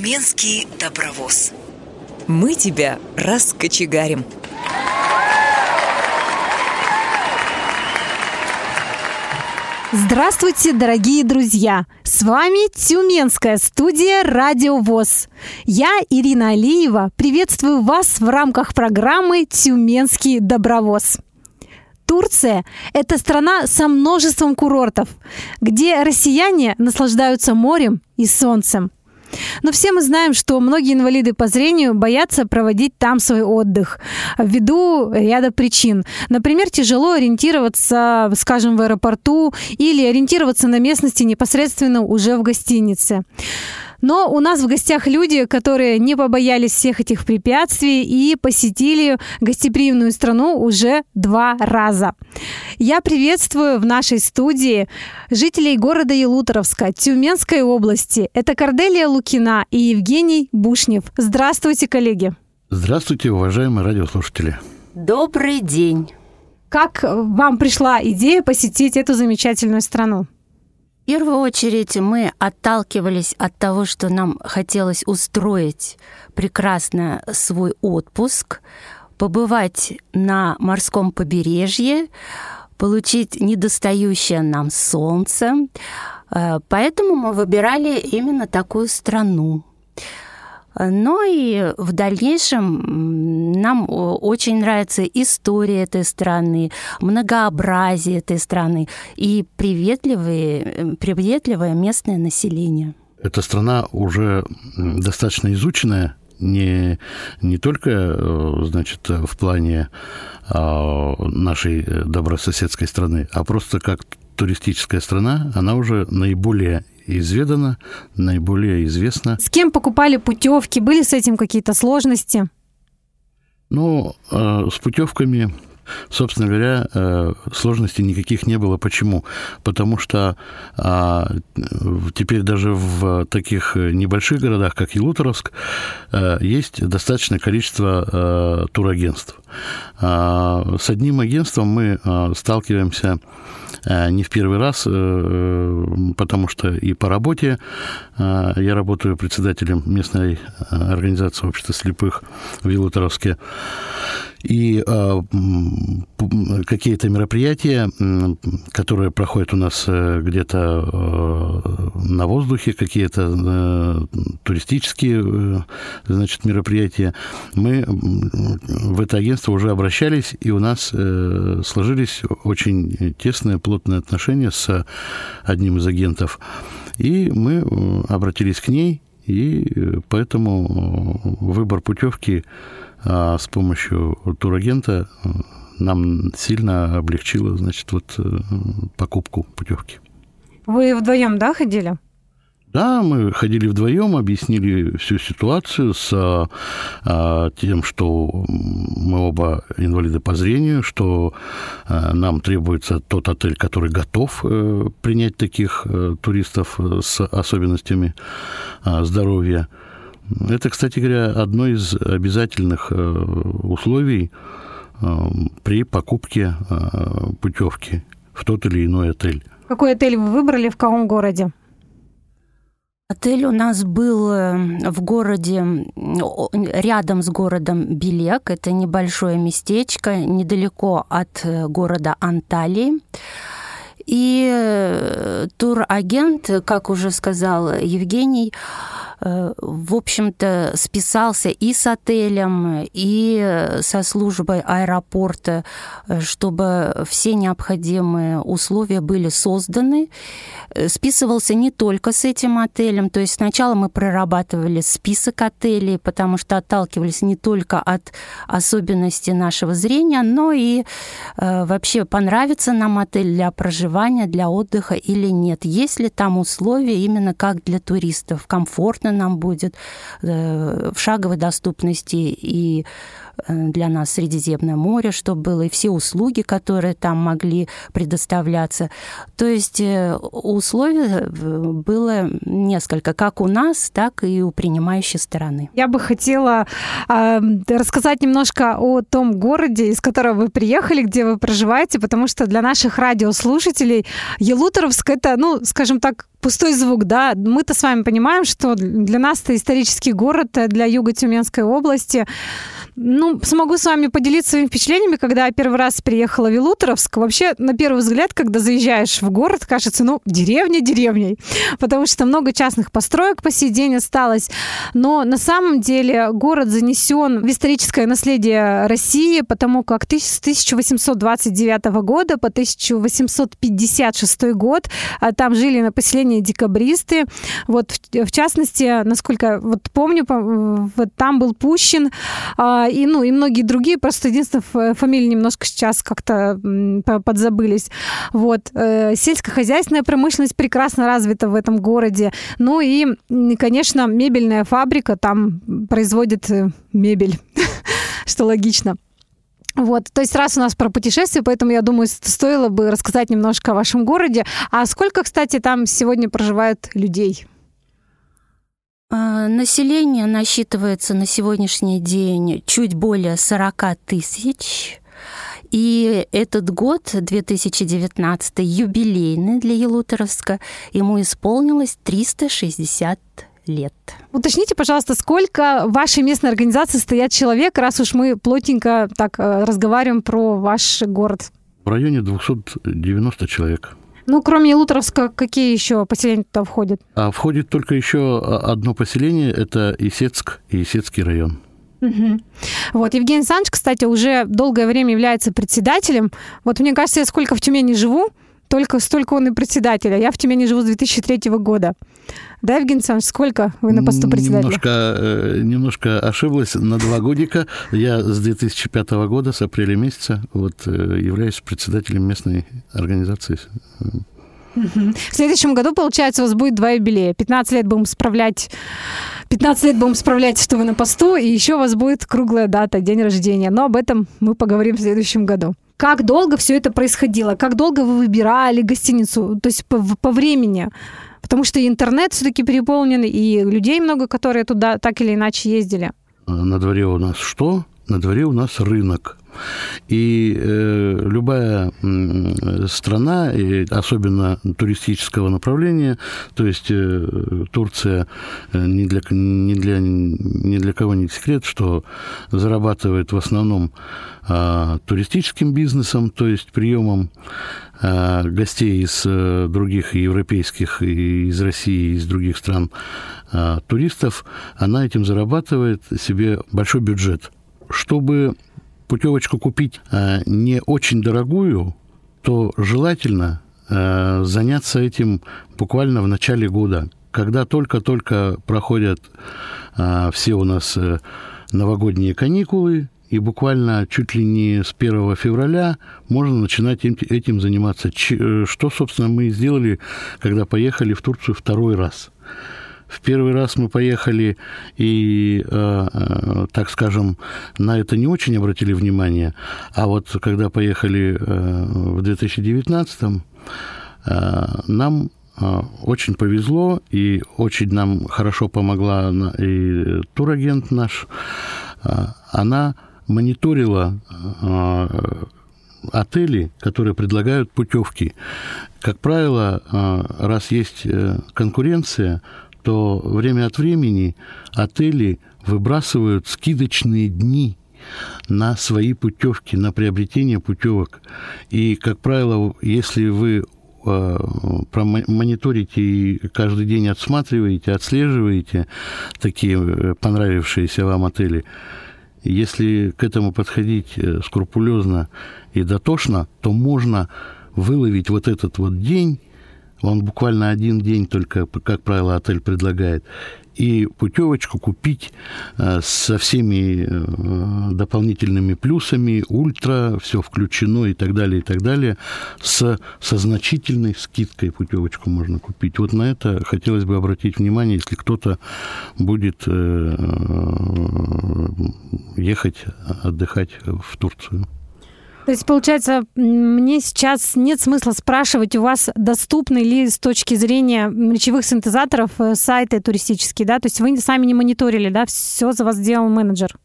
Тюменский добровоз. Мы тебя раскочегарим. Здравствуйте, дорогие друзья! С вами Тюменская студия «Радио ВОЗ». Я, Ирина Алиева, приветствую вас в рамках программы «Тюменский добровоз». Турция – это страна со множеством курортов, где россияне наслаждаются морем и солнцем – но все мы знаем, что многие инвалиды по зрению боятся проводить там свой отдых ввиду ряда причин. Например, тяжело ориентироваться, скажем, в аэропорту или ориентироваться на местности непосредственно уже в гостинице. Но у нас в гостях люди, которые не побоялись всех этих препятствий и посетили гостеприимную страну уже два раза. Я приветствую в нашей студии жителей города Елуторовска, Тюменской области. Это Корделия Лукина и Евгений Бушнев. Здравствуйте, коллеги. Здравствуйте, уважаемые радиослушатели. Добрый день. Как вам пришла идея посетить эту замечательную страну? Первую очередь мы отталкивались от того, что нам хотелось устроить прекрасно свой отпуск, побывать на морском побережье, получить недостающее нам солнце. Э, поэтому мы выбирали именно такую страну. Но и в дальнейшем нам очень нравится история этой страны, многообразие этой страны и приветливые, приветливое местное население. Эта страна уже достаточно изученная, не, не только, э, значит, в плане а, нашей добрососедской страны, а просто как туристическая страна, она уже наиболее изведана, наиболее известна. С кем покупали путевки? Были с этим какие-то сложности? Ну, э, с путевками собственно говоря, э, сложностей никаких не было. Почему? Потому что а, теперь даже в таких небольших городах, как Елуторовск, э, есть достаточное количество турагентств. А, с одним агентством мы сталкиваемся не в первый раз, э, э, потому что и по работе я работаю председателем местной организации общества слепых в Елуторовске. И какие-то мероприятия, которые проходят у нас где-то на воздухе, какие-то туристические значит, мероприятия, мы в это агентство уже обращались, и у нас сложились очень тесные плотные отношения с одним из агентов. И мы э, обратились к ней, и э, поэтому э, выбор путевки а, с помощью турагента нам сильно облегчило, значит, вот покупку путевки. Вы вдвоем, да, ходили? Да, мы ходили вдвоем, объяснили всю ситуацию с а, тем, что мы оба инвалиды по зрению, что а, нам требуется тот отель, который готов а, принять таких а, туристов с особенностями а, здоровья. Это, кстати говоря, одно из обязательных а, условий а, при покупке а, путевки в тот или иной отель. Какой отель вы выбрали, в каком городе? Отель у нас был э, в городе, рядом с городом Белек. Это небольшое местечко, недалеко от э, города Анталии. И э, турагент, как уже сказал Евгений, в общем-то, списался и с отелем, и со службой аэропорта, э, чтобы все необходимые условия были созданы. Э, списывался не только с этим отелем, то есть сначала мы прорабатывали список отелей, потому что отталкивались не только от особенностей нашего зрения, но и вообще понравится нам отель для проживания, для отдыха или нет. Есть ли там условия именно как для туристов, комфортно нам будет, э, в шаговой доступности. И для нас Средиземное море, чтобы было, и все услуги, которые там могли предоставляться. То есть условий было несколько, как у нас, так и у принимающей стороны. Я бы хотела э, рассказать немножко о том городе, из которого вы приехали, где вы проживаете, потому что для наших радиослушателей Елуторовск это, ну, скажем так, пустой звук, да. Мы-то с вами понимаем, что для нас это исторический город, э, для юга Тюменской области. Ну, смогу с вами поделиться своими впечатлениями, когда я первый раз приехала в Вилуторовск. Вообще, на первый взгляд, когда заезжаешь в город, кажется, ну, деревня деревней, потому что много частных построек по сей день осталось. Но на самом деле город занесен в историческое наследие России, потому как с 1829 года по 1856 год а, там жили на поселении декабристы. Вот, в частности, насколько вот помню, вот там был Пущин, а, и, ну, и многие другие, просто единственное, фамилии немножко сейчас как-то подзабылись. Вот. Э, сельскохозяйственная промышленность прекрасно развита в этом городе. Ну и, конечно, мебельная фабрика там производит э, мебель, что логично. Вот, то есть раз у нас про путешествие, поэтому я думаю, стоило бы рассказать немножко о вашем городе. А сколько, кстати, там сегодня проживает людей? А, население насчитывается на сегодняшний день чуть более 40 тысяч. И этот год, 2019, юбилейный для Елуторовска, ему исполнилось 360 лет. Уточните, пожалуйста, сколько в вашей местной организации стоят человек, раз уж мы плотненько так э, разговариваем про ваш город? В районе 290 человек. Ну, кроме Елуторовска, какие еще поселения туда входят? А входит только еще одно поселение, это Исецк и Исецкий район. Угу. Вот, Евгений Александрович, кстати, уже долгое время является председателем. Вот мне кажется, я сколько в Тюмени живу, только столько он и председателя. Я в Тюмени живу с 2003 года. Да, Евгений Александрович, сколько вы на посту председателя? Немножко, э, немножко ошиблась на два годика. Я с 2005 года, с апреля месяца, вот, э, являюсь председателем местной организации. В следующем году, получается, у вас будет два юбилея. 15 лет будем справлять 15 лет будем справлять, что вы на посту, и еще у вас будет круглая дата, день рождения. Но об этом мы поговорим в следующем году. Как долго все это происходило? Как долго вы выбирали гостиницу? То есть по, по времени? Потому что интернет все-таки переполнен, и людей много, которые туда так или иначе ездили. На дворе у нас что? На дворе у нас рынок. И э, любая э, страна, и особенно туристического направления, то есть э, Турция э, ни, для, ни, для, ни для кого не секрет, что зарабатывает в основном э, туристическим бизнесом, то есть приемом э, гостей из э, других европейских, и из России, и из других стран э, туристов, она этим зарабатывает себе большой бюджет. Чтобы путевочку купить э, не очень дорогую, то желательно э, заняться этим буквально в начале года, когда только-только проходят э, все у нас новогодние каникулы, и буквально чуть ли не с 1 февраля можно начинать этим заниматься. Что, собственно, мы и сделали, когда поехали в Турцию второй раз. В первый раз мы поехали и, э, э, так скажем, на это не очень обратили внимание, а вот когда поехали э, в 2019 нам очень повезло, и очень нам хорошо помогла и турагент наш. Она мониторила отели, которые предлагают путевки. Как правило, раз есть конкуренция, то время от времени отели выбрасывают скидочные дни на свои путевки, на приобретение путевок. И, как правило, если вы э, мониторите и каждый день отсматриваете, отслеживаете такие э, понравившиеся вам отели, если к этому подходить э, скрупулезно и дотошно, то можно выловить вот этот вот день он буквально один день только, как правило, отель предлагает, и путевочку купить э, со всеми э, дополнительными плюсами, ультра, все включено и так далее, и так далее, с, со значительной скидкой путевочку можно купить. Вот на это хотелось бы обратить внимание, если кто-то будет э, ехать отдыхать в Турцию. То есть, получается, мне сейчас нет смысла спрашивать у вас, доступны ли с точки зрения речевых синтезаторов э, сайты туристические, да? То есть вы сами не мониторили, да? Все за вас сделал менеджер?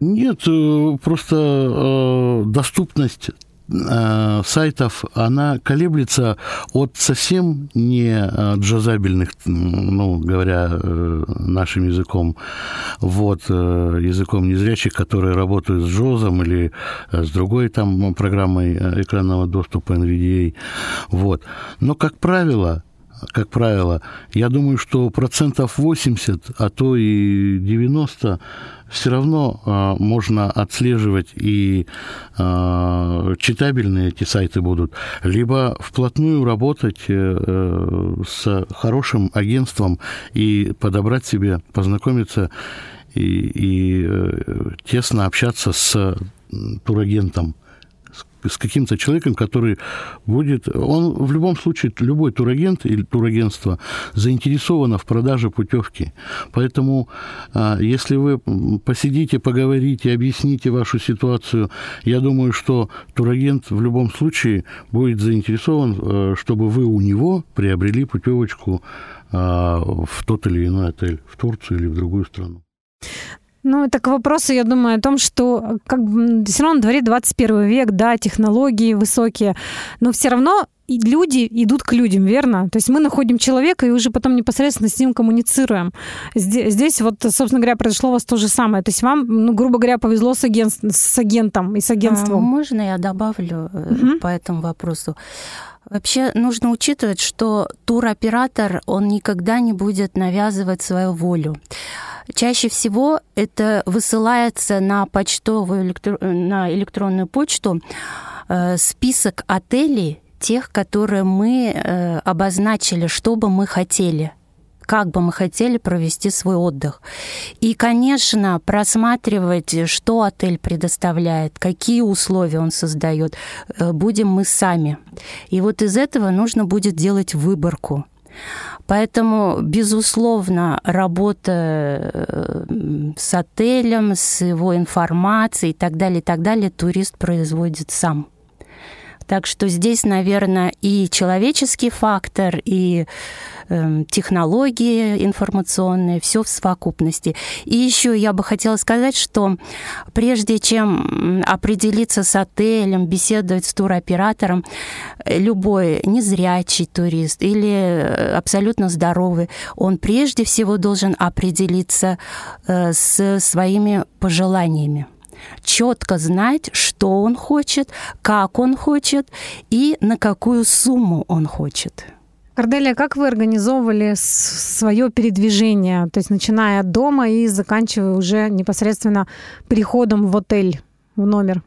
Нет, э, просто э, доступность Э, сайтов, она колеблется от совсем не э, джазабельных, ну, говоря э, нашим языком, вот, языком незрячих, которые работают с джозом или с другой там программой экранного доступа NVDA, вот. Но, как правило, как правило, я думаю, что процентов 80, а то и 90 все равно э, можно отслеживать и э, читабельные эти сайты будут, либо вплотную работать э, с хорошим агентством и подобрать себе, познакомиться и, и э, тесно общаться с турагентом с каким-то человеком, который будет... Он в любом случае, любой турагент или турагентство заинтересовано в продаже путевки. Поэтому, а, если вы посидите, поговорите, объясните вашу ситуацию, я думаю, что турагент в любом случае будет заинтересован, э, чтобы вы у него приобрели путевочку а, в тот или иной отель, в Турцию или в другую страну. Ну, это к вопросу, я думаю, о том, что как бы, все равно на дворе 21 век, да, технологии высокие, но все равно люди идут к людям, верно? То есть мы находим человека и уже потом непосредственно с ним коммуницируем. Здесь, здесь вот, собственно говоря, произошло у вас то же самое. То есть вам, ну, грубо говоря, повезло с, агент, с агентом и с агентством. А, можно я добавлю угу. по этому вопросу? Вообще нужно учитывать, что туроператор, он никогда не будет навязывать свою волю. Чаще всего это высылается на почтовую на электронную почту э, список отелей, тех, которые мы э, обозначили, что бы мы хотели как бы мы хотели провести свой отдых. И, конечно, просматривать, что отель предоставляет, какие условия он создает, э, будем мы сами. И вот из этого нужно будет делать выборку. Поэтому, безусловно, работа э, с отелем, с его информацией и так далее, и так далее, турист производит сам. Так что здесь, наверное, и человеческий фактор, и э, технологии информационные, все в совокупности. И еще я бы хотела сказать, что прежде чем определиться с отелем, беседовать с туроператором, любой незрячий турист или э, абсолютно здоровый, он прежде всего должен определиться э, с своими пожеланиями четко знать, что он хочет, как он хочет и на какую сумму он хочет. Корделия, как вы организовывали свое передвижение, то есть начиная от дома и заканчивая уже непосредственно приходом в отель, в номер?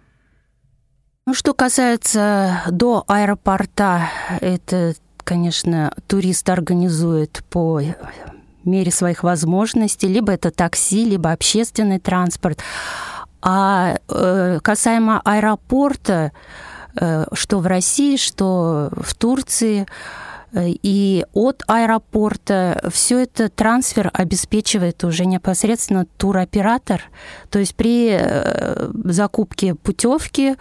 Ну, что касается до аэропорта, это, конечно, турист организует по мере своих возможностей, либо это такси, либо общественный транспорт. А э, касаемо аэропорта, э, что в России, что в Турции, и от аэропорта все это трансфер обеспечивает уже непосредственно туроператор. То есть при закупке путевки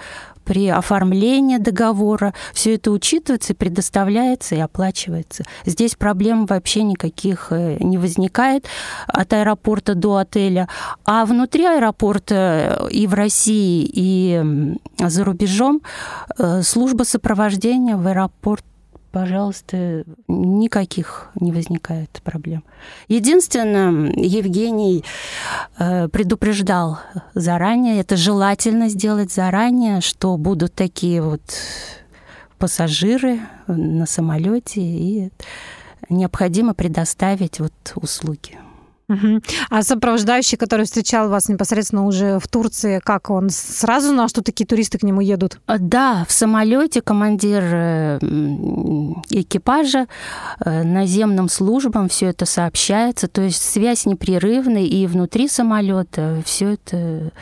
при оформлении договора все это учитывается, предоставляется и оплачивается. Здесь проблем вообще никаких э, не возникает от аэропорта до отеля. А внутри аэропорта и в России, и за рубежом э, служба сопровождения в аэропорт пожалуйста, никаких не возникает проблем. Единственное, Евгений э, предупреждал заранее, это желательно сделать заранее, что будут такие вот пассажиры на самолете, и необходимо предоставить вот услуги. Угу. А сопровождающий, который встречал вас непосредственно уже в Турции, как он сразу знал, что такие туристы к нему едут? А, да, в самолете командир э, экипажа э, наземным службам все это сообщается, то есть связь непрерывная и внутри самолета все это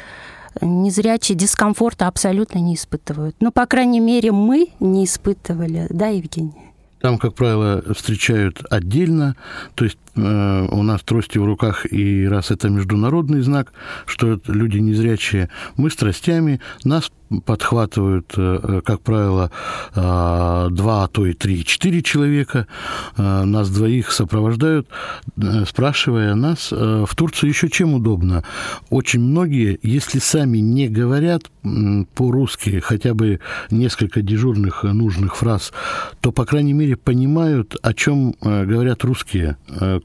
незрячие дискомфорта абсолютно не испытывают. Ну, по крайней мере, мы не испытывали, да, Евгений? Там, как правило, встречают отдельно, то есть э, у нас трости в руках, и раз это международный знак, что люди незрячие, мы с тростями, нас подхватывают, э, э, как правило, э, два, а то и три, четыре человека. Нас двоих сопровождают, спрашивая нас, в Турции еще чем удобно. Очень многие, если сами не говорят по-русски хотя бы несколько дежурных нужных фраз, то, по крайней мере, понимают, о чем говорят русские.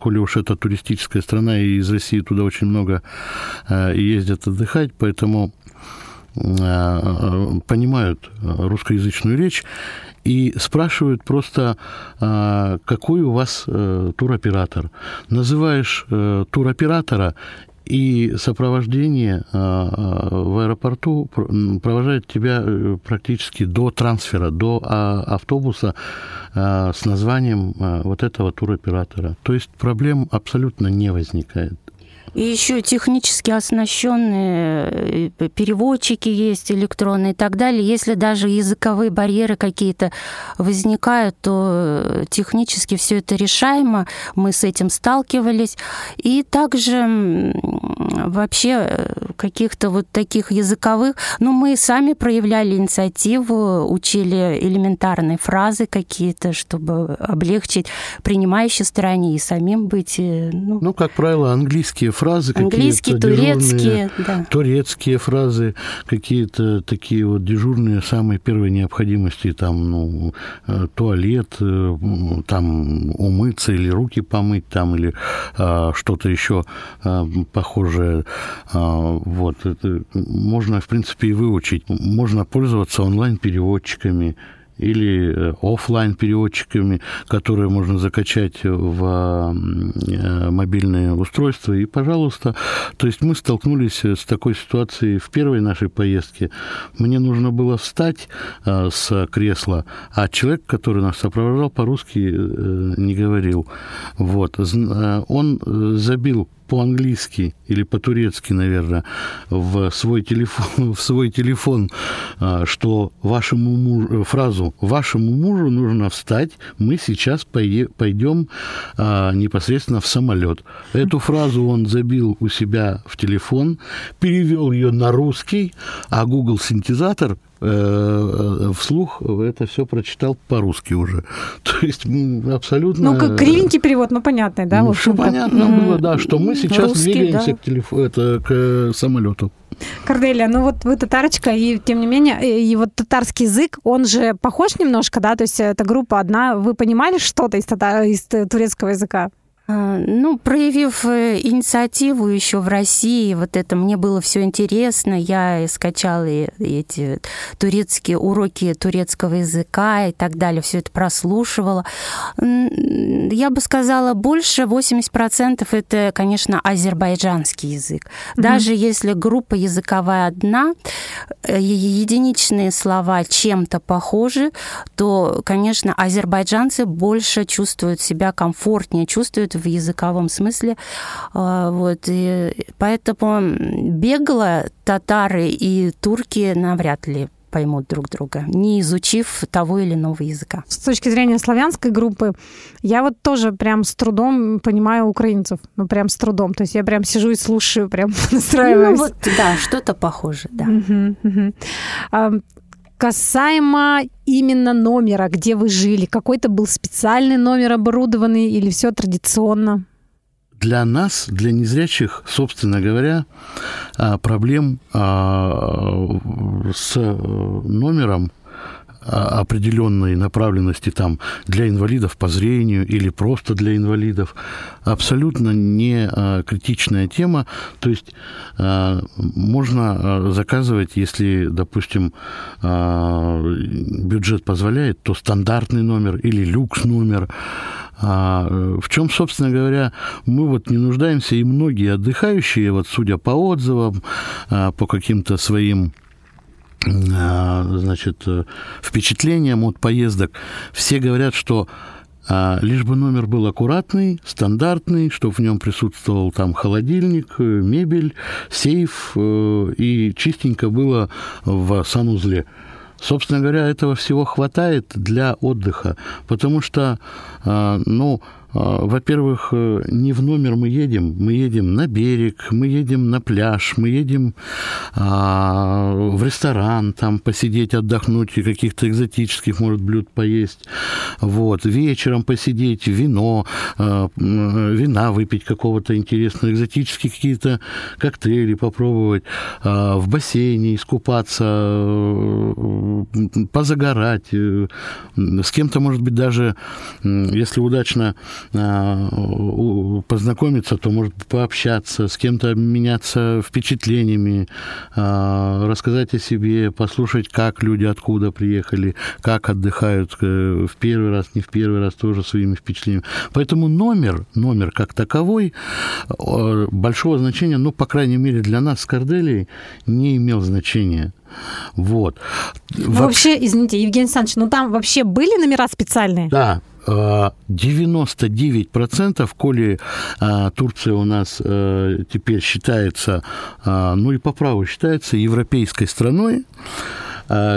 Коли уж это туристическая страна, и из России туда очень много ездят отдыхать, поэтому Э, понимают русскоязычную речь и спрашивают просто, э, какой у вас э, туроператор. Называешь туроператора, и сопровождение в аэропорту провожает тебя практически до трансфера, до а, автобуса с названием вот этого туроператора. То есть проблем абсолютно не возникает. И еще технически оснащенные э, переводчики есть электронные и так далее. Если даже языковые барьеры какие-то возникают, то э, технически все это решаемо. Мы с этим сталкивались. И также вообще э, каких-то вот таких языковых... Ну, мы сами проявляли инициативу, учили элементарные фразы какие-то, чтобы облегчить принимающей стороне и самим быть... Ну, ну как правило, английские фразы фразы Английские, турецкие, да. Турецкие фразы, какие-то такие вот дежурные, самые первой необходимости, там, ну, э, туалет, э, там, умыться или руки помыть, там, или а, что-то еще а, похожее. А, вот, это можно, в принципе, и выучить. Можно пользоваться онлайн-переводчиками, или э, офлайн переводчиками, которые можно закачать в э, мобильное устройство. И, пожалуйста, то есть мы столкнулись с такой ситуацией в первой нашей поездке. Мне нужно было встать э, с кресла, а человек, который нас сопровождал, по-русски не говорил. Вот. Он забил по-английски или по-турецки, наверное, в свой телефон, в свой телефон а, что вашему мужу, фразу «вашему мужу нужно встать, мы сейчас пойдем а, непосредственно в самолет». Эту фразу он забил у себя в телефон, перевел ее на русский, а Google синтезатор Э, вслух это все прочитал по-русски уже. То есть абсолютно... Ну, как кривенький перевод, ну, понятный, да? Ну, все понятно mm-hmm. было, да, что мы сейчас Русский, двигаемся да. к, телеф... это, к самолету. Корделия, ну вот вы татарочка, и тем не менее, и вот татарский язык, он же похож немножко, да, то есть эта группа одна, вы понимали что-то из, татар... из турецкого языка? А, ну, проявив э, инициативу еще в России, вот это мне было все интересно, я скачала эти турецкие уроки турецкого языка и так далее, все это прослушивала. Я бы сказала, больше 80% это, конечно, азербайджанский язык. Даже mm-hmm. если группа языковая одна, э, единичные слова чем-то похожи, то, конечно, азербайджанцы больше чувствуют себя комфортнее, чувствуют в языковом смысле. А, вот, и поэтому бегло татары и турки навряд ли поймут друг друга, не изучив того или иного языка. С точки зрения славянской группы, я вот тоже прям с трудом понимаю украинцев. Ну, прям с трудом. То есть я прям сижу и слушаю, прям настраиваюсь. Ну, вот, да, что-то похоже, да. Угу, угу. А, касаемо именно номера, где вы жили, какой-то был специальный номер оборудованный или все традиционно? Для нас, для незрячих, собственно говоря, а, проблем а, с э, номером определенной направленности там для инвалидов по зрению или просто для инвалидов абсолютно не а, критичная тема. То есть а, можно заказывать, если, допустим, бюджет позволяет, то стандартный номер или люкс номер. А, в чем, собственно говоря, мы вот не нуждаемся, и многие отдыхающие, вот судя по отзывам, по каким-то своим значит, впечатлениям от поездок, все говорят, что а, лишь бы номер был аккуратный, стандартный, чтобы в нем присутствовал там холодильник, э, мебель, сейф э, и чистенько было в санузле. Собственно говоря, этого всего хватает для отдыха, потому что, а, ну, а, во-первых, э, не в номер мы едем, мы едем на берег, мы едем на пляж, мы едем а, в ресторан, там посидеть, отдохнуть и каких-то экзотических, может, блюд поесть. Вот. Вечером посидеть, вино, а, вина выпить какого-то интересного, экзотические какие-то коктейли попробовать, а, в бассейне искупаться, позагорать. Э, с кем-то, может быть, даже, если удачно познакомиться, то, может, пообщаться, с кем-то обменяться впечатлениями, э, рассказать о себе, послушать, как люди откуда приехали, как отдыхают э, в первый раз, не в первый раз, тоже своими впечатлениями. Поэтому номер, номер как таковой, большого значения, ну, по крайней мере, для нас с Корделией не имел значения. Вот. Ну, вообще, извините, Евгений Александрович, ну там вообще были номера специальные? Да, 99%, коли а, Турция у нас а, теперь считается, а, ну и по праву считается европейской страной,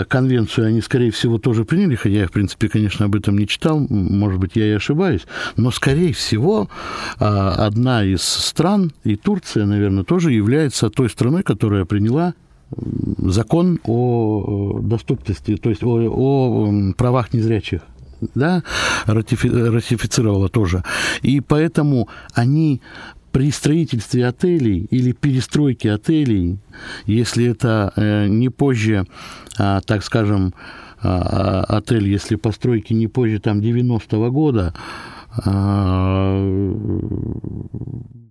конвенцию они, скорее всего, тоже приняли, хотя я, в принципе, конечно, об этом не читал, может быть, я и ошибаюсь, но, скорее всего, одна из стран, и Турция, наверное, тоже является той страной, которая приняла закон о доступности, то есть о, о правах незрячих да, ратифи, ратифицировала тоже. И поэтому они при строительстве отелей или перестройке отелей, если это э, не позже, а, так скажем, а, а, отель, если постройки не позже там 90-го года,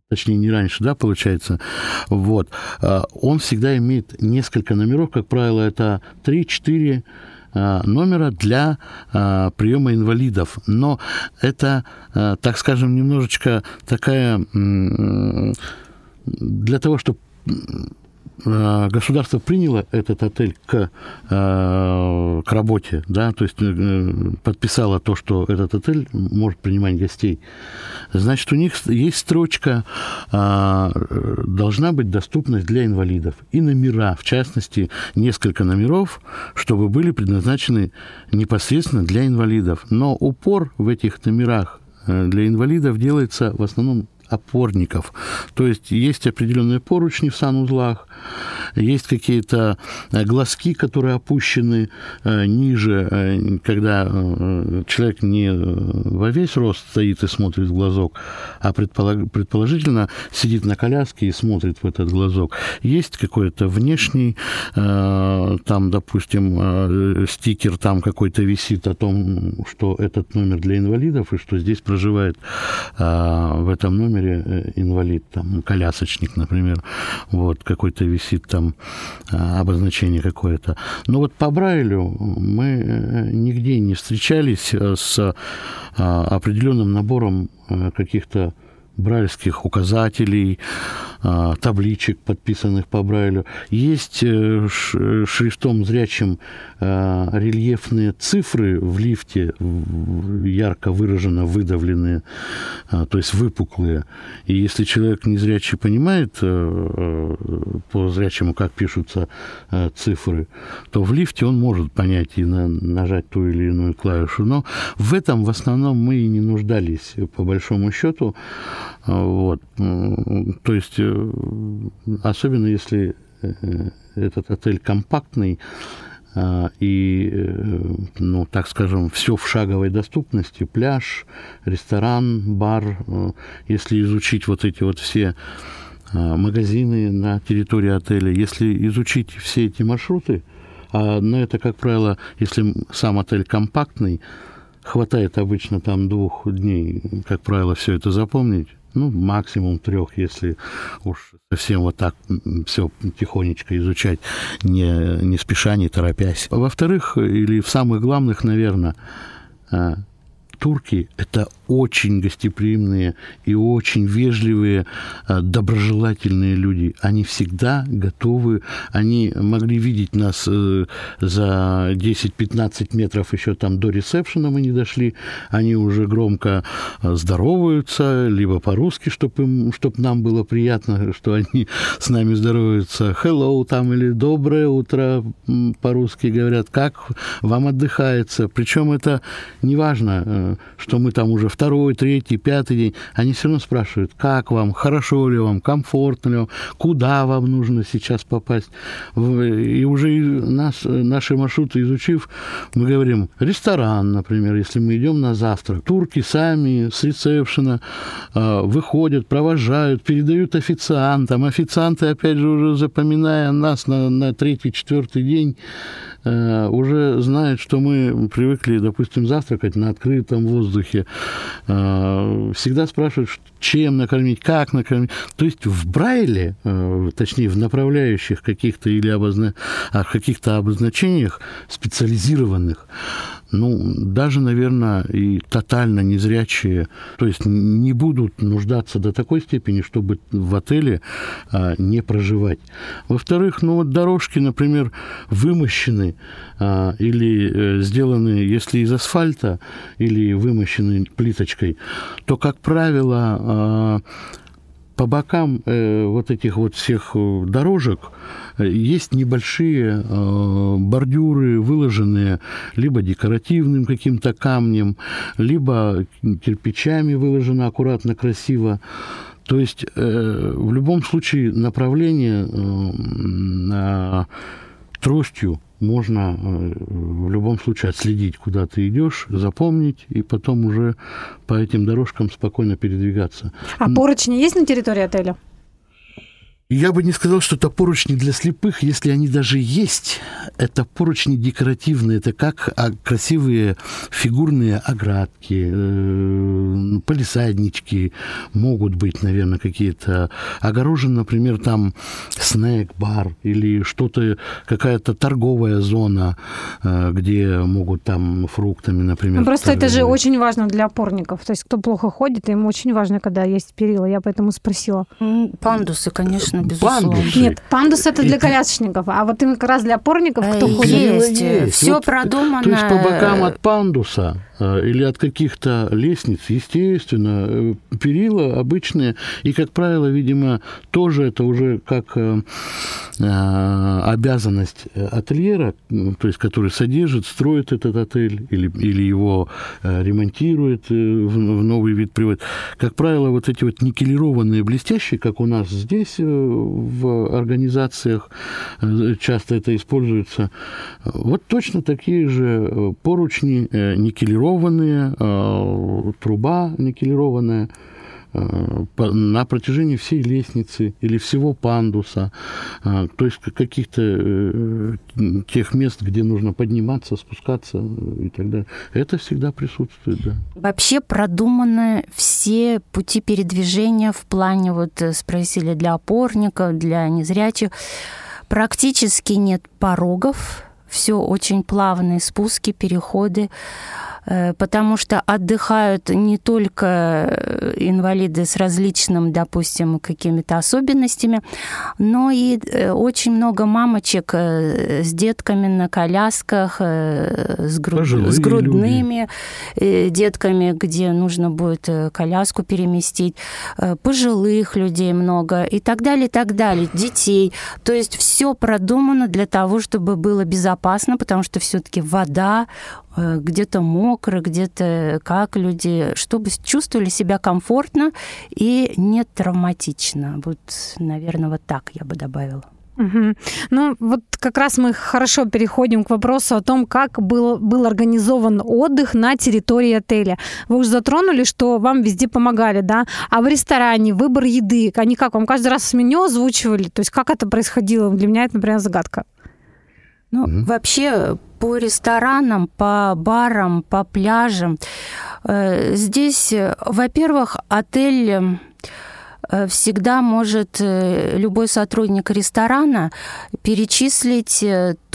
точнее не раньше, да, получается, вот, он всегда имеет несколько номеров, как правило, это 3-4 Э, номера для э, приема инвалидов. Но это, э, так скажем, немножечко такая для того, чтобы Э, государство приняло этот отель к, э, к работе, да, то есть э, подписало то, что этот отель может принимать гостей, значит, у них есть строчка, должна быть доступность для инвалидов. И номера, в частности, несколько номеров, чтобы были предназначены непосредственно для инвалидов. Но упор в этих номерах для инвалидов делается в основном опорников. То есть есть определенные поручни в санузлах, есть какие-то э, глазки, которые опущены э, ниже, э, когда человек не во весь рост стоит и смотрит в глазок, а предположительно сидит на коляске и смотрит в этот глазок. Есть какой-то внешний, там, допустим, стикер там какой-то висит о том, что этот номер для инвалидов и что здесь проживает в этом номере инвалид, там, колясочник, например, вот, какой-то висит там а, обозначение какое-то. Но вот по Брайлю мы э, нигде не встречались э, с а, определенным набором каких-то брайльских указателей, а, табличек, подписанных по Брайлю. Есть э, шрифтом зрячим а, рельефные цифры в лифте, ярко выраженно выдавленные, а, то есть выпуклые. И если человек незрячий понимает э, э, по зрячему, как пишутся цифры, то в лифте он может понять и нажать ту или иную клавишу. Но в этом в основном мы и не нуждались, по большому счету. Вот. То есть, э, особенно если э, этот отель компактный, а, и, э, ну, так скажем, все в шаговой доступности, пляж, ресторан, бар, если изучить вот эти вот все а, магазины на территории отеля, если изучить все эти маршруты, а на это, как правило, если сам отель компактный, хватает обычно там двух дней, как правило, все это запомнить, ну, максимум трех, если уж совсем вот так все тихонечко изучать, не, не спеша, не торопясь. Во-вторых, или в самых главных, наверное, а, турки – это очень гостеприимные и очень вежливые, э, доброжелательные люди. Они всегда готовы, они могли видеть нас э, за 10-15 метров еще там до ресепшена мы не дошли, они уже громко э, здороваются, либо по-русски, чтобы чтоб нам было приятно, что они с нами здороваются. Hello там или доброе утро по-русски говорят, как вам отдыхается. Причем это не важно, что мы там уже второй, третий, пятый день, они все равно спрашивают, как вам, хорошо ли вам, комфортно ли вам, куда вам нужно сейчас попасть. И уже нас, наши маршруты изучив, мы говорим, ресторан, например, если мы идем на завтрак. Турки сами с ресепшена э, выходят, провожают, передают официантам. Официанты, опять же, уже запоминая нас на, на третий, четвертый день, уже знают, что мы привыкли, допустим, завтракать на открытом воздухе, э, всегда спрашивают, чем накормить, как накормить. То есть в Брайле, э, точнее, в направляющих каких-то или обозна... А, каких-то обозначениях специализированных, ну, даже, наверное, и тотально незрячие, то есть не будут нуждаться до такой степени, чтобы в отеле а, не проживать. Во-вторых, ну вот дорожки, например, вымощены а, или э, сделаны, если из асфальта, или вымощены плиточкой, то, как правило, а, по бокам э, вот этих вот всех э, дорожек э, есть небольшие э, бордюры, выложенные либо декоративным каким-то камнем, либо кирпичами выложены аккуратно, красиво. То есть э, в любом случае направление э, тростью можно э, в любом случае отследить, куда ты идешь, запомнить и потом уже по этим дорожкам спокойно передвигаться. А поручни есть на территории отеля? Я бы не сказал, что это поручни для слепых, если они даже есть. Это поручни декоративные, это как а, красивые фигурные оградки, э, полисаднички, могут быть, наверное, какие-то. Огорожен, например, там снэк-бар или что-то, какая-то торговая зона, э, где могут там фруктами, например. Ну, просто торговать. это же очень важно для опорников. То есть кто плохо ходит, им очень важно, когда есть перила. Я поэтому спросила. Пандусы, конечно конечно, безусловно. Пандусы. Нет, пандус это для колясочников, а вот именно как раз для опорников, кто ходит. Есть, есть. все вот, продумано. То есть по бокам от пандуса Э, или от каких-то лестниц, естественно, э, перила обычные, и, как правило, видимо, тоже это уже как э, обязанность ательера, то есть который содержит, строит этот отель или, или его ремонтирует, в новый вид приводит. Как правило, вот эти вот никелированные блестящие, как у нас здесь в организациях часто это используется, вот точно такие же поручни никелированные никелированные, э, труба никелированная. э, на протяжении всей лестницы или всего пандуса, э, то есть каких-то тех мест, где нужно подниматься, спускаться и так далее. Это всегда присутствует, да. Вообще продуманы все пути передвижения в плане, вот спросили, для опорников, для незрячих. Практически нет порогов, все очень плавные спуски, переходы. Э, потому что отдыхают не только э, инвалиды с различным, допустим, какими-то особенностями, но и э, очень много мамочек с детками на колясках, с, груд... с грудными люди. детками, где нужно будет коляску переместить, пожилых людей много и так далее, и так далее, детей. То есть все продумано для того, чтобы было безопасно, потому что все-таки вода, где-то мокро, где-то как люди, чтобы чувствовали себя комфортно и не травматично. Вот, наверное, вот так я бы добавила. Угу. Ну, вот как раз мы хорошо переходим к вопросу о том, как был, был организован отдых на территории отеля. Вы уже затронули, что вам везде помогали, да? А в ресторане выбор еды, они как, вам каждый раз меню озвучивали? То есть как это происходило? Для меня это, например, загадка. Ну, угу. вообще по ресторанам, по барам, по пляжам. Э, здесь, во-первых, отель э, всегда может э, любой сотрудник ресторана перечислить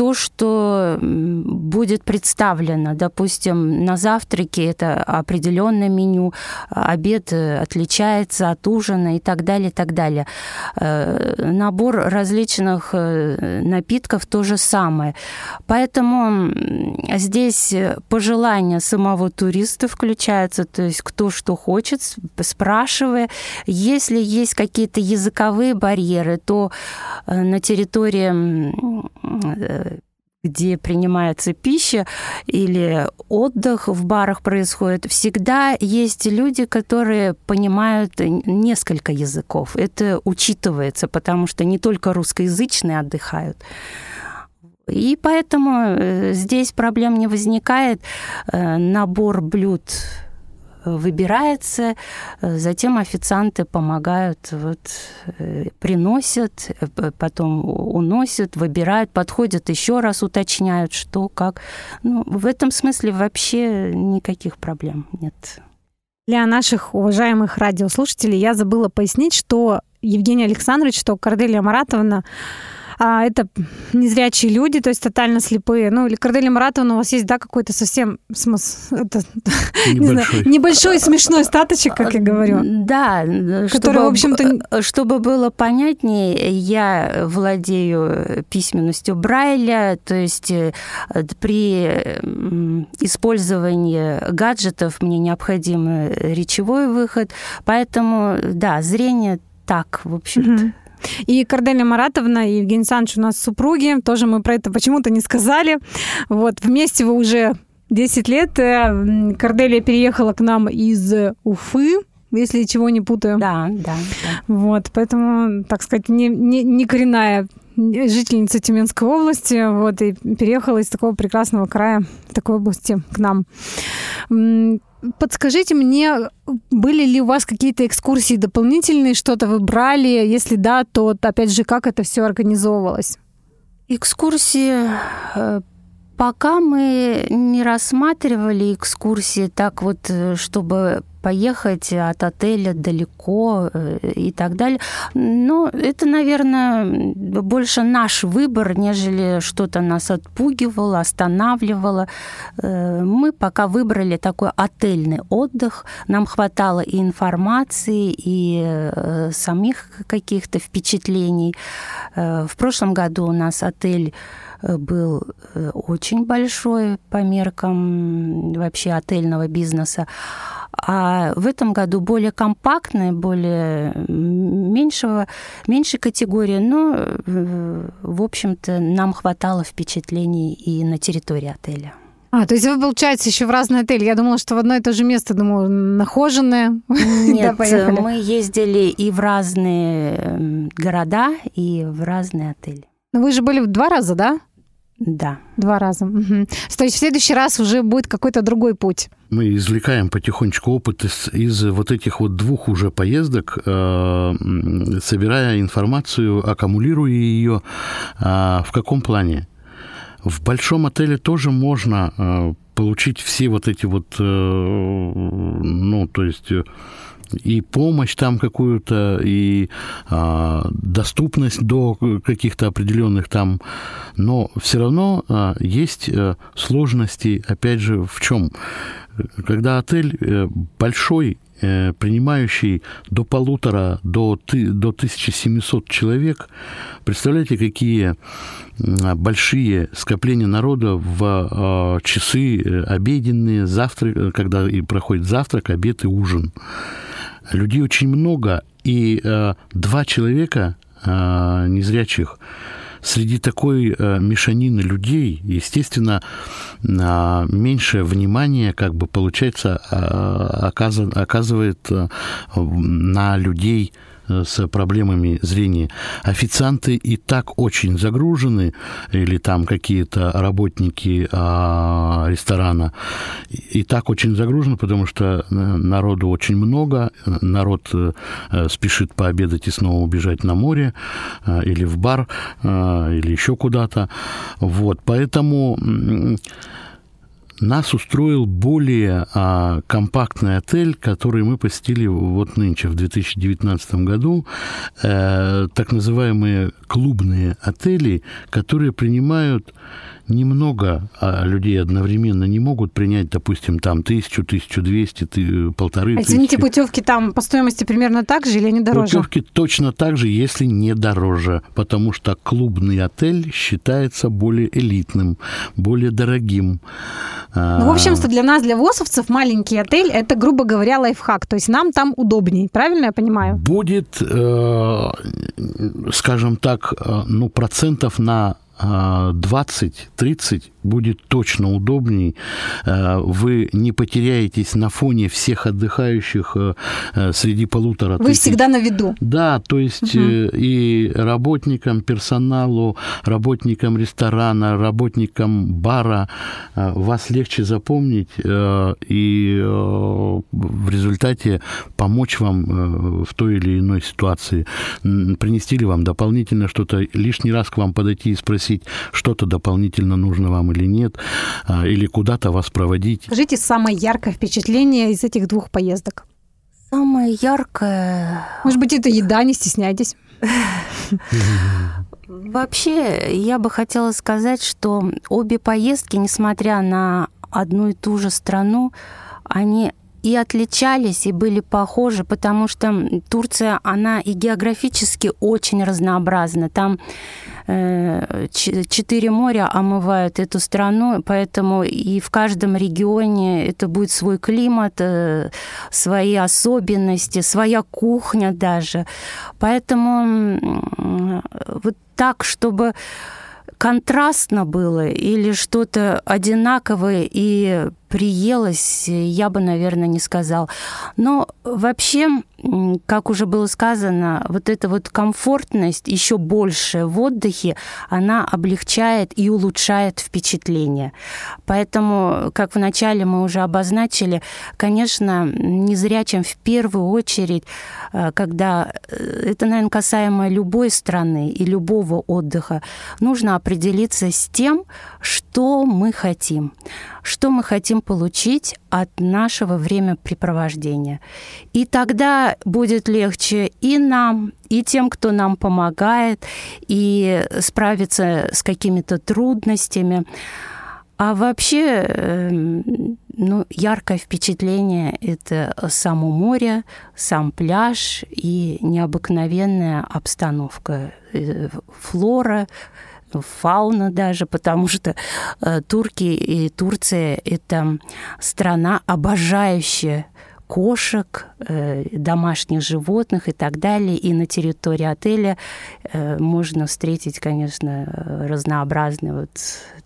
то, что будет представлено. Допустим, на завтраке это определенное меню, обед отличается от ужина и так далее, и так далее. Набор различных напитков то же самое. Поэтому здесь пожелания самого туриста включаются, то есть кто что хочет, спрашивая. Если есть какие-то языковые барьеры, то э, на территории э, где принимается пища или отдых в барах происходит, всегда есть люди, которые понимают несколько языков. Это учитывается, потому что не только русскоязычные отдыхают. И поэтому э, здесь проблем не возникает. Набор блюд выбирается, затем официанты помогают, вот, э, приносят, э, потом уносят, выбирают, подходят еще раз, уточняют, что, как. Ну, в этом смысле вообще никаких проблем нет. Для наших уважаемых радиослушателей я забыла пояснить, что Евгений Александрович, что Корделия Маратовна а, это незрячие люди, то есть тотально слепые. Ну, или Корделия Маратовна, у вас есть, да, какой-то совсем смысл, это, небольшой. Не знаю, небольшой смешной статочек, как я говорю. Да, который, чтобы, в общем-то... Чтобы было понятнее, я владею письменностью Брайля, то есть э, при использовании гаджетов мне необходим речевой выход, поэтому, да, зрение так, в общем-то. Угу. И Корделия Маратовна и Евгений Александрович у нас супруги. Тоже мы про это почему-то не сказали. Вот, вместе вы уже 10 лет. Э, Корделия переехала к нам из Уфы, если чего не путаю. Да, да. да. Вот, поэтому, так сказать, не, не, не коренная жительница Тюменской области, вот, и переехала из такого прекрасного края, такой области к нам. Подскажите мне, были ли у вас какие-то экскурсии дополнительные, что-то вы брали? Если да, то опять же, как это все организовывалось? Экскурсии э, Пока мы не рассматривали экскурсии так вот, э, чтобы поехать от отеля далеко э, и так далее. Но это, наверное, больше наш выбор, нежели что-то нас отпугивало, останавливало. Э, мы пока выбрали такой отельный отдых. Нам хватало и информации, и самих каких-то впечатлений. В прошлом году у нас отель Э, был э, очень большой по меркам вообще отельного бизнеса. А в этом году более компактная, более меньшего, меньшей категории, но, э, в общем-то, нам хватало впечатлений и на территории отеля. А, то есть вы, получается, еще в разные отели. Я думала, что в одно и то же место, думаю, нахоженное. Нет, да, мы ездили и в разные города, и в разные отели. Но вы же были в два раза, да? Да. Два раза. Угу. То есть в следующий раз уже будет какой-то другой путь. Мы извлекаем потихонечку опыт из, из вот этих вот двух уже поездок, э, собирая информацию, аккумулируя ее. Э, в каком плане? В большом отеле тоже можно э, получить все вот эти вот, э, ну, то есть э, и помощь там какую-то, и а, доступность до каких-то определенных там, но все равно а, есть а, сложности, опять же, в чем? Когда отель а, большой, э, принимающий до полутора, до, до 1700 человек, представляете, какие большие скопления народа в часы обеденные, завтрак, когда и проходит завтрак, обед и ужин. Людей очень много, и э, два человека э, незрячих среди такой э, мешанины людей, естественно, э, меньшее внимание, как бы получается, э, оказывает, э, на людей с проблемами зрения. Официанты и так очень загружены, или там какие-то работники а, ресторана, и так очень загружены, потому что э, народу очень много, народ э, спешит пообедать и снова убежать на море, или в бар, или еще куда-то. Вот, поэтому нас устроил более а, компактный отель, который мы посетили вот нынче, в 2019 году, э, так называемые клубные отели, которые принимают немного а людей одновременно не могут принять, допустим, там тысячу, тысячу двести, полторы а, Извините, путевки там по стоимости примерно так же или они дороже? Путевки точно так же, если не дороже, потому что клубный отель считается более элитным, более дорогим. Ну, в общем-то, для нас, для ВОСовцев, маленький отель – это, грубо говоря, лайфхак. То есть нам там удобнее, правильно я понимаю? Будет, э, скажем так, э, ну, процентов на 20-30 будет точно удобней. Э, вы не потеряетесь на фоне всех отдыхающих э, э, среди полутора Вы всегда на виду. Да, то есть угу. и работникам, персоналу, работникам ресторана, работникам бара вас легче запомнить и в результате помочь вам в той или иной ситуации. Принести ли вам дополнительно что-то, лишний раз к вам подойти и спросить, что-то дополнительно нужно вам или нет, а, или куда-то вас проводить. Скажите самое яркое впечатление из этих двух поездок. Самое яркое... Может быть, это еда, не стесняйтесь. Вообще, я бы хотела сказать, что обе поездки, несмотря на одну и ту же страну, они и отличались, и были похожи, потому что Турция, она и географически очень разнообразна. Там четыре моря омывают эту страну, поэтому и в каждом регионе это будет свой климат, э, свои особенности, своя кухня даже. Поэтому вот так, чтобы контрастно было или что-то одинаковое и приелось, я бы, наверное, не сказал. Но вообще, как уже было сказано, вот эта вот комфортность еще больше в отдыхе, она облегчает и улучшает впечатление. Поэтому, как вначале мы уже обозначили, конечно, незрячим в первую очередь, э, когда э, это, наверное, касаемо любой страны и любого отдыха, нужно определиться с тем, что мы хотим что мы хотим получить от нашего времяпрепровождения. И тогда будет легче и нам, и тем, кто нам помогает, и справиться с какими-то трудностями. А вообще, эм, ну, яркое впечатление – это само море, сам пляж и необыкновенная обстановка. Э, флора, фауна даже, потому что э, турки и Турция – это страна, обожающая кошек, э, домашних животных и так далее. И на территории отеля э, можно встретить, конечно, разнообразные вот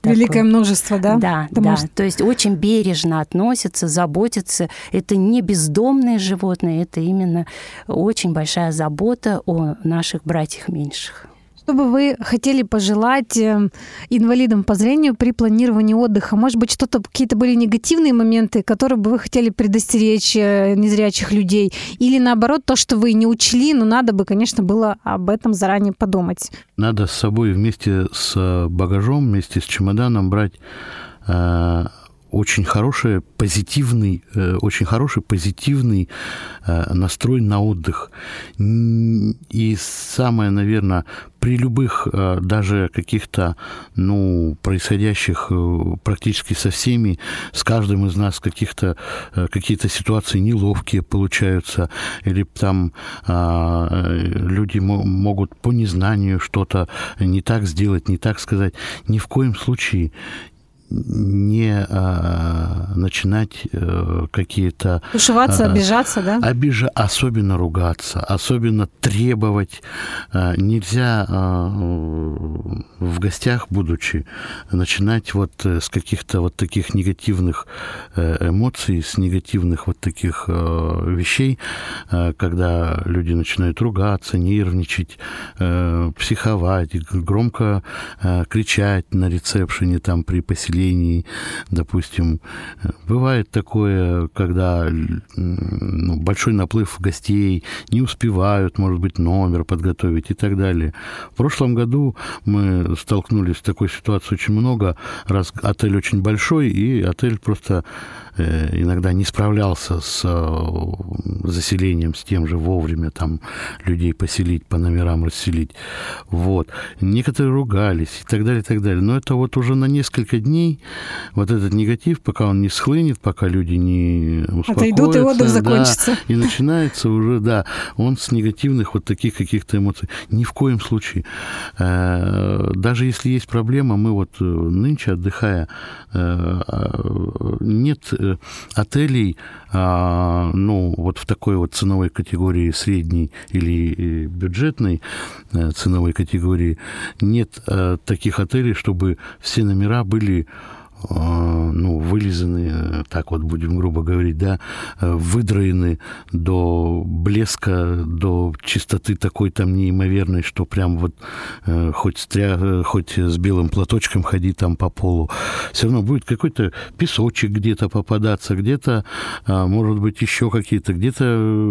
Великое множество, да? Да, Домаш... да. То есть очень бережно относятся, заботятся. Это не бездомные животные, это именно очень большая забота о наших братьях меньших. Что бы вы хотели пожелать э, инвалидам по зрению при планировании отдыха? Может быть, что-то, какие-то были негативные моменты, которые бы вы хотели предостеречь э, незрячих людей? Или наоборот, то, что вы не учли, но надо бы, конечно, было об этом заранее подумать? Надо с собой вместе с багажом, вместе с чемоданом брать э, очень хороший, позитивный, э, очень хороший, позитивный э, настрой на отдых. И самое, наверное, при любых э, даже каких-то, ну, происходящих практически со всеми, с каждым из нас каких-то, какие-то ситуации неловкие получаются, или там люди могут по незнанию что-то не так сделать, не так сказать. Ни в коем случае не а, начинать а, какие-то... Ушиваться, а, обижаться, да? Обижа, особенно ругаться, особенно требовать. А, нельзя а, в гостях, будучи, начинать вот э, с каких-то вот таких негативных э, эмоций, с негативных вот таких а, вещей, а, когда люди начинают ругаться, нервничать, а, психовать, громко а, кричать на ресепшене там при поселении заселений, допустим. Бывает такое, когда ну, большой наплыв гостей, не успевают, может быть, номер подготовить и так далее. В прошлом году мы столкнулись с такой ситуацией очень много, раз отель очень большой, и отель просто иногда не справлялся с э, заселением, с тем же вовремя там людей поселить, по номерам расселить. Вот. Некоторые ругались и так далее, и так далее. Но это вот уже на несколько дней вот этот негатив, пока он не схлынет, пока люди не успокоятся. Отойдут, и отдых закончится. Да, и начинается уже, да, он с негативных вот таких каких-то эмоций. Ни в коем случае. Э, даже если есть проблема, мы вот нынче, отдыхая, нет Э, отелей, а, ну, вот в такой вот ценовой категории средней или э, бюджетной э, ценовой категории нет таких отелей, чтобы все номера были ну, вылизаны, так вот будем грубо говорить, да, выдроены до блеска, до чистоты такой там неимоверной, что прям вот э, хоть, стря, хоть с белым платочком ходи там по полу, все равно будет какой-то песочек где-то попадаться, где-то, а, может быть, еще какие-то, где-то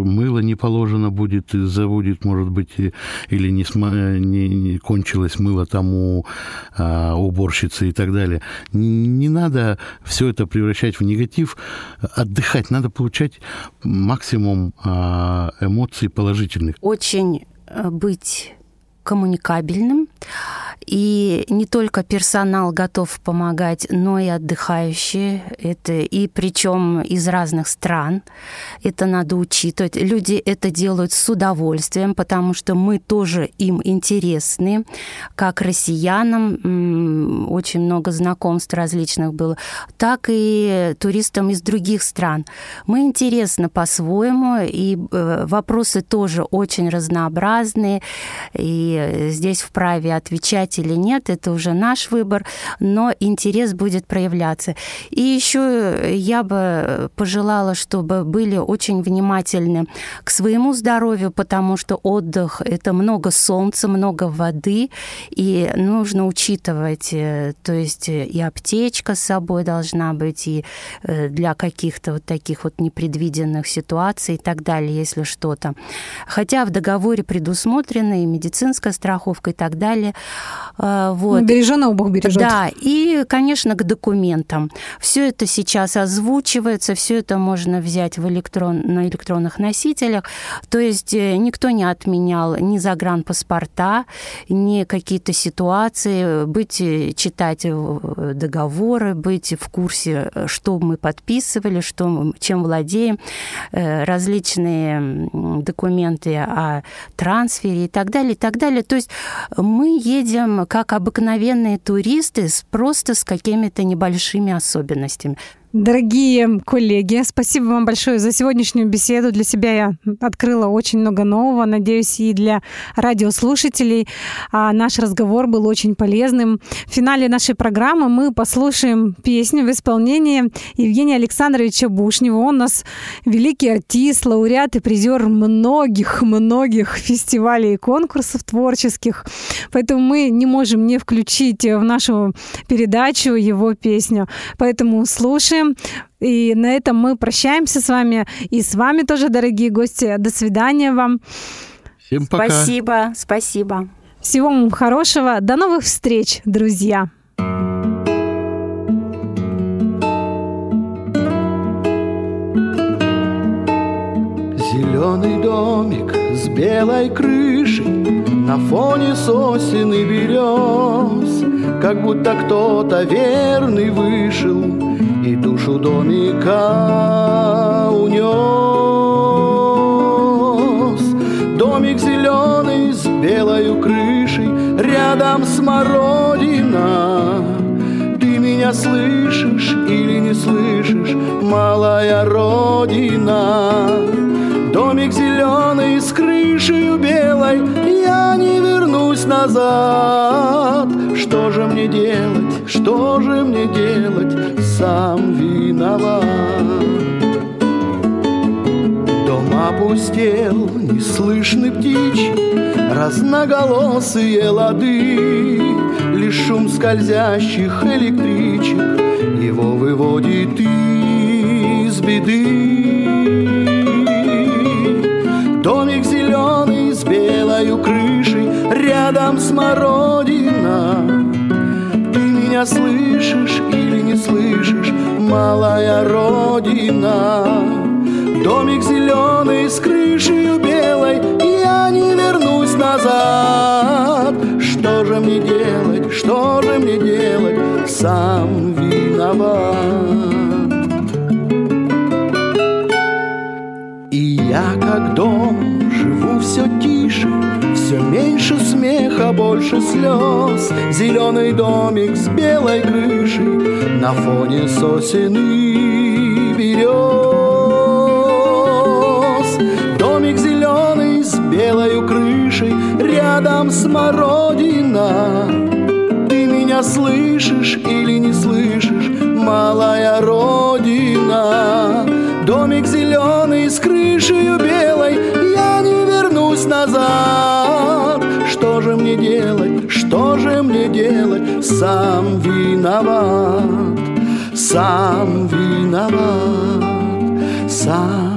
мыло не положено будет, забудет, может быть, или не, не, не кончилось мыло там у а, уборщицы и так далее надо все это превращать в негатив, отдыхать, надо получать максимум а, эмоций положительных. Очень э, быть коммуникабельным, и не только персонал готов помогать, но и отдыхающие. Это и причем из разных стран. Это надо учитывать. Люди это делают с удовольствием, потому что мы тоже им интересны. Как россиянам очень много знакомств различных было, так и туристам из других стран. Мы интересны по-своему, и э, вопросы тоже очень разнообразные. И здесь вправе отвечать брать или нет, это уже наш выбор, но интерес будет проявляться. И еще я бы пожелала, чтобы были очень внимательны к своему здоровью, потому что отдых – это много солнца, много воды, и нужно учитывать, э, то есть и аптечка с собой должна быть, и э, для каких-то вот таких вот непредвиденных ситуаций и так далее, если что-то. Хотя в договоре предусмотрена и медицинская страховка и так далее. А, вот. Береженого Бог бережет. Да, и, конечно, к документам. Все это сейчас озвучивается, все это можно взять в электрон, на электронных носителях. То есть э, никто не отменял ни загранпаспорта, ни какие-то ситуации, быть, э, читать э, договоры, быть в курсе, что мы подписывали, что, чем владеем, различные документы о трансфере и так далее, и так далее. То есть мы едем как обыкновенные туристы, просто с какими-то небольшими особенностями. Дорогие коллеги, спасибо вам большое за сегодняшнюю беседу. Для себя я открыла очень много нового. Надеюсь, и для радиослушателей а, наш разговор был очень полезным. В финале нашей программы мы послушаем песню в исполнении Евгения Александровича Бушнева. Он у нас великий артист, лауреат и призер многих-многих фестивалей и конкурсов творческих. Поэтому мы не можем не включить в нашу передачу его песню. Поэтому слушаем и на этом мы прощаемся с вами. И с вами тоже, дорогие гости. До свидания вам. Всем пока. Спасибо, спасибо. Всего вам хорошего. До новых встреч, друзья. Зеленый домик с белой крышей На фоне сосен и берез Как будто кто-то верный вышел и душу домика унес. Домик зеленый с белой крышей, рядом смородина. Ты меня слышишь или не слышишь, малая родина? Домик зеленый с крышей белой, я не вернусь назад. Что же мне делать, что же мне делать, сам виноват. Дом опустел, не слышны птичьи, разноголосые лады, Лишь шум скользящих электричек Его выводит из беды. Домик зеленый с белой крышей Рядом смородина. Ты меня слышишь или не слышишь, малая родина? Домик зеленый с крышей белой Я не вернусь назад. Что же мне делать, что же мне делать? Сам виноват. И я как дом живу все тише Все меньше смеха, больше слез. Зеленый домик с белой крышей На фоне сосен и берез Домик зеленый с белой крышей Рядом смородина Ты меня слышишь или не слышишь, малая родина? Делать Сам виноват, сам виноват Сам